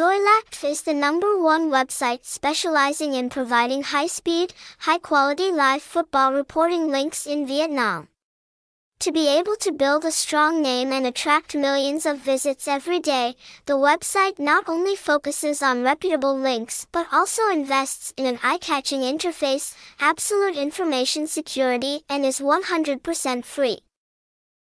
Xoilac is the number one website specializing in providing high-speed, high-quality live football reporting links in Vietnam. To be able to build a strong name and attract millions of visits every day, the website not only focuses on reputable links but also invests in an eye-catching interface, absolute information security, and is 100% free.